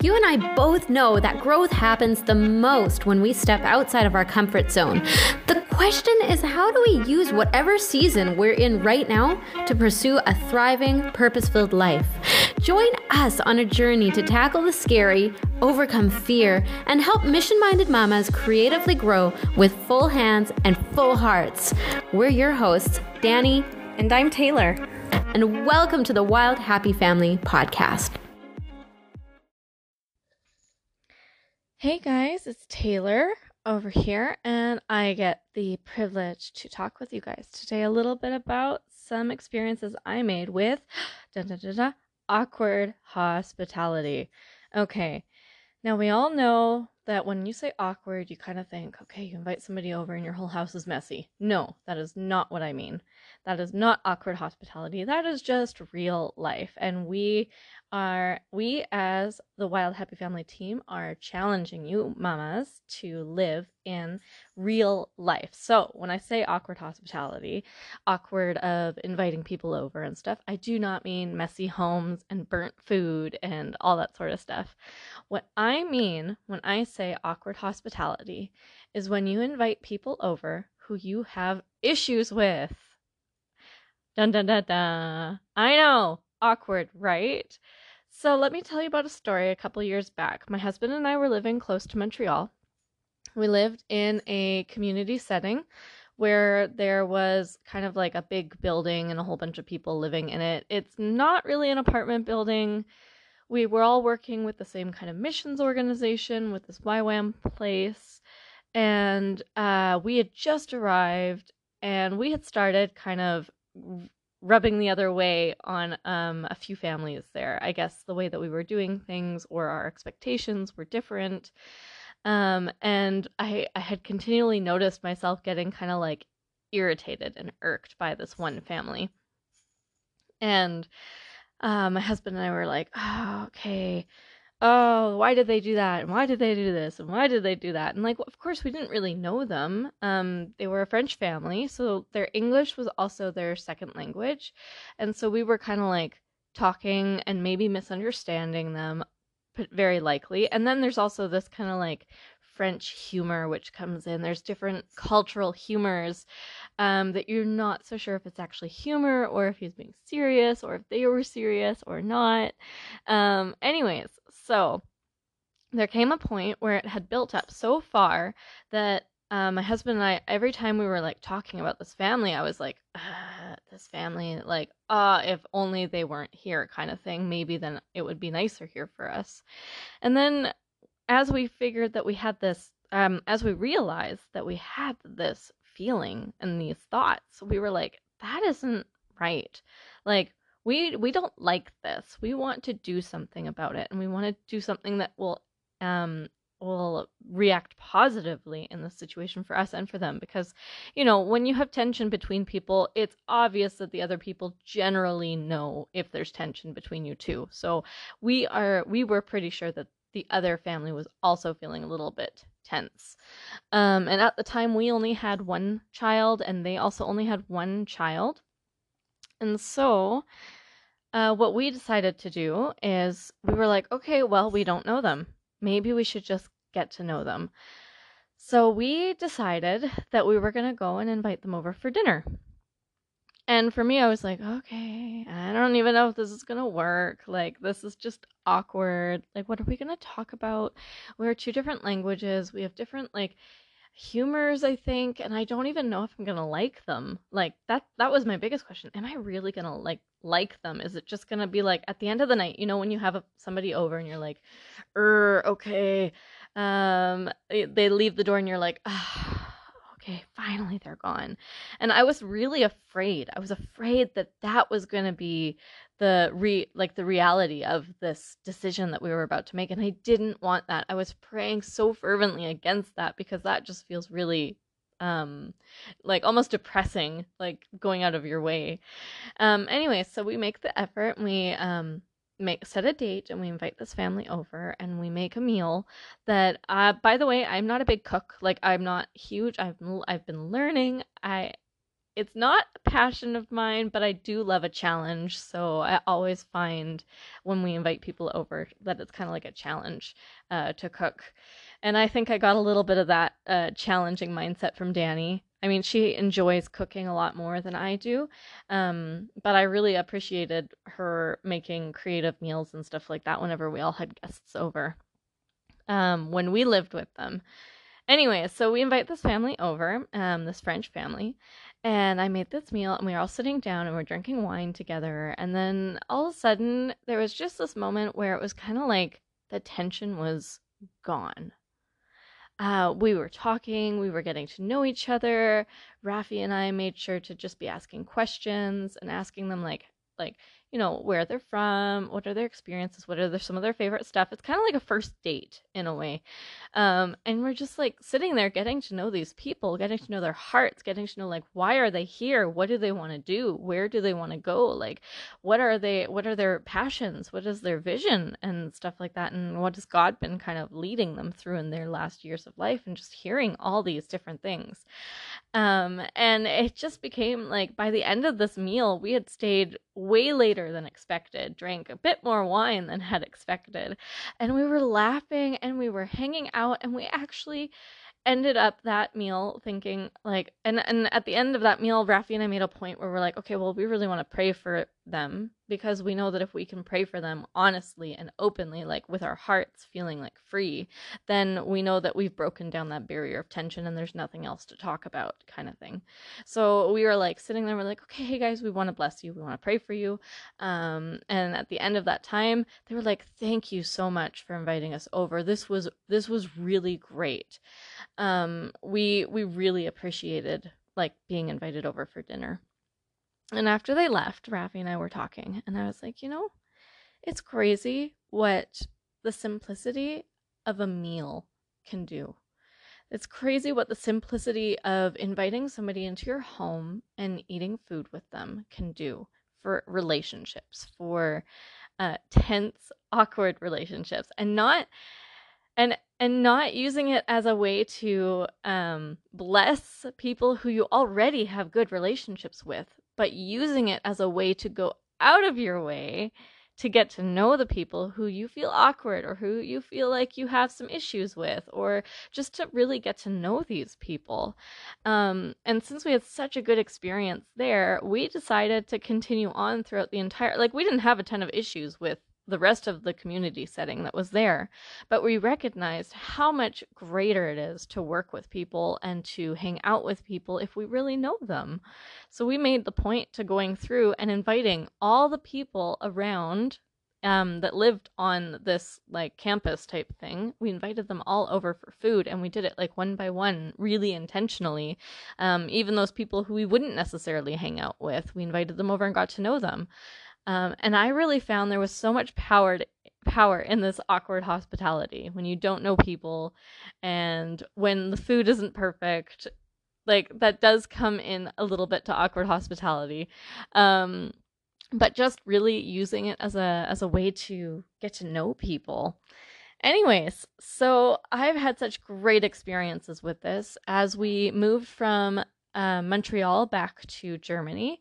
You and I both know that growth happens the most when we step outside of our comfort zone. The question is how do we use whatever season we're in right now to pursue a thriving, purpose filled life? Join us on a journey to tackle the scary, overcome fear, and help mission minded mamas creatively grow with full hands and full hearts. We're your hosts, Danny. And I'm Taylor. And welcome to the Wild Happy Family podcast. Hey guys, it's Taylor over here, and I get the privilege to talk with you guys today a little bit about some experiences I made with da, da, da, awkward hospitality. Okay, now we all know that when you say awkward, you kind of think, okay, you invite somebody over and your whole house is messy. No, that is not what I mean. That is not awkward hospitality. That is just real life. And we are we as the Wild Happy Family team are challenging you mamas to live in real life. So, when I say awkward hospitality, awkward of inviting people over and stuff, I do not mean messy homes and burnt food and all that sort of stuff. What I mean when I say awkward hospitality is when you invite people over who you have issues with. Dun dun dun dun. I know, awkward, right? So let me tell you about a story a couple years back. My husband and I were living close to Montreal. We lived in a community setting where there was kind of like a big building and a whole bunch of people living in it. It's not really an apartment building. We were all working with the same kind of missions organization with this YWAM place. And uh, we had just arrived and we had started kind of rubbing the other way on um, a few families there. I guess the way that we were doing things or our expectations were different. Um, and I, I had continually noticed myself getting kind of like irritated and irked by this one family. And uh, my husband and I were like, oh, okay, oh, why did they do that? And why did they do this? And why did they do that? And like, of course, we didn't really know them. Um, they were a French family, so their English was also their second language. And so we were kind of like talking and maybe misunderstanding them, but very likely. And then there's also this kind of like French humor which comes in. There's different cultural humors um, that you're not so sure if it's actually humor or if he's being serious or if they were serious or not. Um, anyways, so there came a point where it had built up so far that um, my husband and I, every time we were like talking about this family, I was like, this family, like, ah, if only they weren't here, kind of thing. Maybe then it would be nicer here for us. And then as we figured that we had this, um, as we realized that we had this feeling and these thoughts, we were like, that isn't right. Like, we we don't like this. We want to do something about it, and we want to do something that will um will react positively in the situation for us and for them because you know when you have tension between people it's obvious that the other people generally know if there's tension between you two so we are we were pretty sure that the other family was also feeling a little bit tense um, and at the time we only had one child and they also only had one child and so uh, what we decided to do is we were like, okay, well, we don't know them. Maybe we should just get to know them. So we decided that we were going to go and invite them over for dinner. And for me, I was like, okay, I don't even know if this is going to work. Like, this is just awkward. Like, what are we going to talk about? We're two different languages. We have different, like, humors i think and i don't even know if i'm gonna like them like that that was my biggest question am i really gonna like like them is it just gonna be like at the end of the night you know when you have a, somebody over and you're like er okay um they leave the door and you're like ah, okay finally they're gone and i was really afraid i was afraid that that was gonna be the re like the reality of this decision that we were about to make and I didn't want that. I was praying so fervently against that because that just feels really um like almost depressing like going out of your way. Um anyway, so we make the effort and we um make set a date and we invite this family over and we make a meal that uh by the way, I'm not a big cook. Like I'm not huge. I've I've been learning. I it's not a passion of mine, but I do love a challenge. So I always find when we invite people over that it's kind of like a challenge uh, to cook. And I think I got a little bit of that uh, challenging mindset from Danny. I mean, she enjoys cooking a lot more than I do, um, but I really appreciated her making creative meals and stuff like that whenever we all had guests over um, when we lived with them. Anyway, so we invite this family over, um, this French family, and I made this meal, and we were all sitting down and we're drinking wine together. And then all of a sudden, there was just this moment where it was kind of like the tension was gone. Uh, we were talking, we were getting to know each other. Rafi and I made sure to just be asking questions and asking them like, like, you know, where they're from, what are their experiences, what are their, some of their favorite stuff. It's kind of like a first date in a way. Um, and we're just like sitting there getting to know these people, getting to know their hearts, getting to know like why are they here? What do they want to do? Where do they want to go? Like what are they what are their passions? What is their vision and stuff like that? And what has God been kind of leading them through in their last years of life and just hearing all these different things. Um, and it just became like by the end of this meal, we had stayed way later than expected, drank a bit more wine than had expected. And we were laughing and we were hanging out and we actually ended up that meal thinking like and and at the end of that meal Rafi and I made a point where we're like okay well we really want to pray for them because we know that if we can pray for them honestly and openly like with our hearts feeling like free then we know that we've broken down that barrier of tension and there's nothing else to talk about kind of thing. So we were like sitting there we're like okay hey guys we want to bless you. We want to pray for you. Um, and at the end of that time they were like thank you so much for inviting us over. This was this was really great. Um, we we really appreciated like being invited over for dinner and after they left, Rafi and I were talking, and I was like, you know, it's crazy what the simplicity of a meal can do. It's crazy what the simplicity of inviting somebody into your home and eating food with them can do for relationships, for uh, tense, awkward relationships, and not and and not using it as a way to um, bless people who you already have good relationships with, but using it as a way to go out of your way to get to know the people who you feel awkward or who you feel like you have some issues with, or just to really get to know these people. Um, and since we had such a good experience there, we decided to continue on throughout the entire. Like, we didn't have a ton of issues with the rest of the community setting that was there. But we recognized how much greater it is to work with people and to hang out with people if we really know them. So we made the point to going through and inviting all the people around um, that lived on this like campus type thing. We invited them all over for food, and we did it like one by one, really intentionally. Um, even those people who we wouldn't necessarily hang out with, we invited them over and got to know them. Um, and I really found there was so much power to, power in this awkward hospitality when you don't know people and when the food isn't perfect like that does come in a little bit to awkward hospitality. Um, but just really using it as a as a way to get to know people. Anyways so i've had such great experiences with this. As we moved from uh, montreal back to germany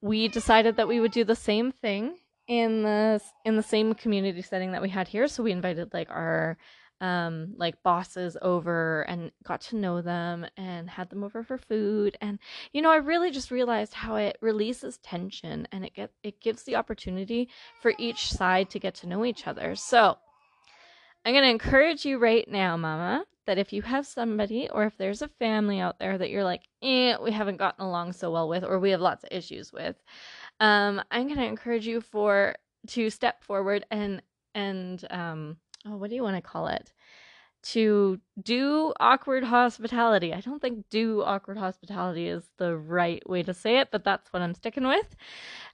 we decided that we would do the same thing in the in the same community setting that we had here. So we invited like our um like bosses over and got to know them and had them over for food and you know I really just realized how it releases tension and it get it gives the opportunity for each side to get to know each other. So I'm going to encourage you right now, mama, that if you have somebody or if there's a family out there that you're like, eh, we haven't gotten along so well with, or we have lots of issues with, um, I'm going to encourage you for to step forward and and um, oh, what do you want to call it? To do awkward hospitality. I don't think do awkward hospitality is the right way to say it, but that's what I'm sticking with.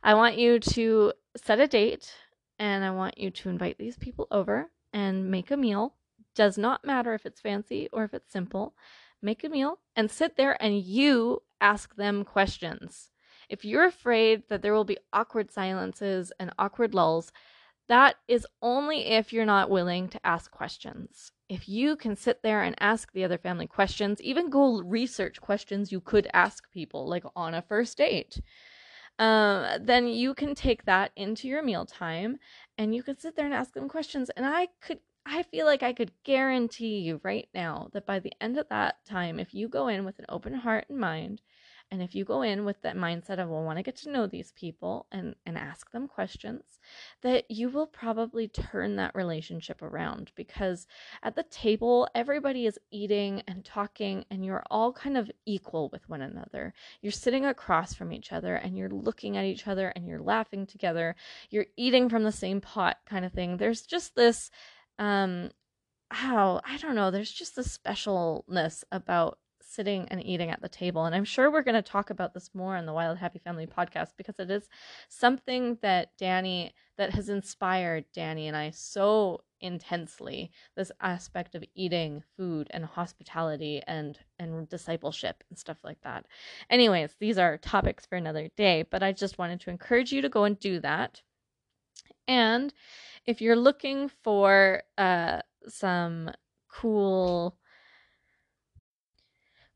I want you to set a date and I want you to invite these people over and make a meal does not matter if it's fancy or if it's simple. Make a meal and sit there and you ask them questions. If you're afraid that there will be awkward silences and awkward lulls, That is only if you're not willing to ask questions. If you can sit there and ask the other family questions, even go research questions you could ask people, like on a first date, um, then you can take that into your mealtime and you could sit there and ask them questions. And I could, I feel like I could guarantee you right now that by the end of that time, if you go in with an open heart and mind, and if you go in with that mindset of, well, I want to get to know these people and, and ask them questions, that you will probably turn that relationship around because at the table, everybody is eating and talking, and you're all kind of equal with one another. You're sitting across from each other and you're looking at each other and you're laughing together. You're eating from the same pot, kind of thing. There's just this um how I don't know, there's just a specialness about sitting and eating at the table. And I'm sure we're going to talk about this more in the Wild Happy Family podcast because it is something that Danny, that has inspired Danny and I so intensely this aspect of eating food and hospitality and and discipleship and stuff like that anyways these are topics for another day but i just wanted to encourage you to go and do that and if you're looking for uh some cool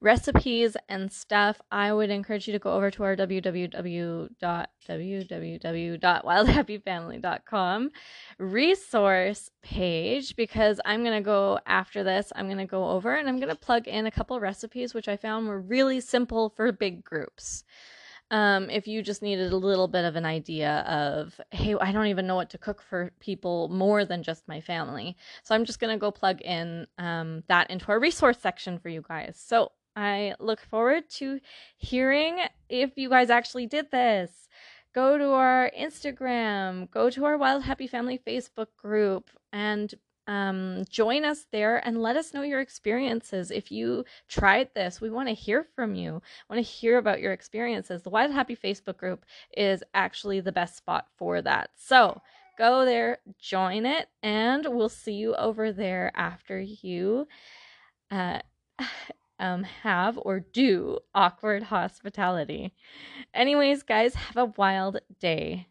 recipes and stuff, I would encourage you to go over to our www.wildhappyfamily.com resource page because I'm going to go after this. I'm going to go over and I'm going to plug in a couple recipes which I found were really simple for big groups. Um, if you just needed a little bit of an idea of, hey, I don't even know what to cook for people more than just my family. So I'm just going to go plug in um, that into our resource section for you guys. So I look forward to hearing if you guys actually did this. Go to our Instagram, go to our Wild Happy Family Facebook group, and um, join us there and let us know your experiences. If you tried this, we want to hear from you. Want to hear about your experiences. The Wild Happy Facebook group is actually the best spot for that. So go there, join it, and we'll see you over there after you. Uh, um, have or do awkward hospitality. Anyways, guys, have a wild day.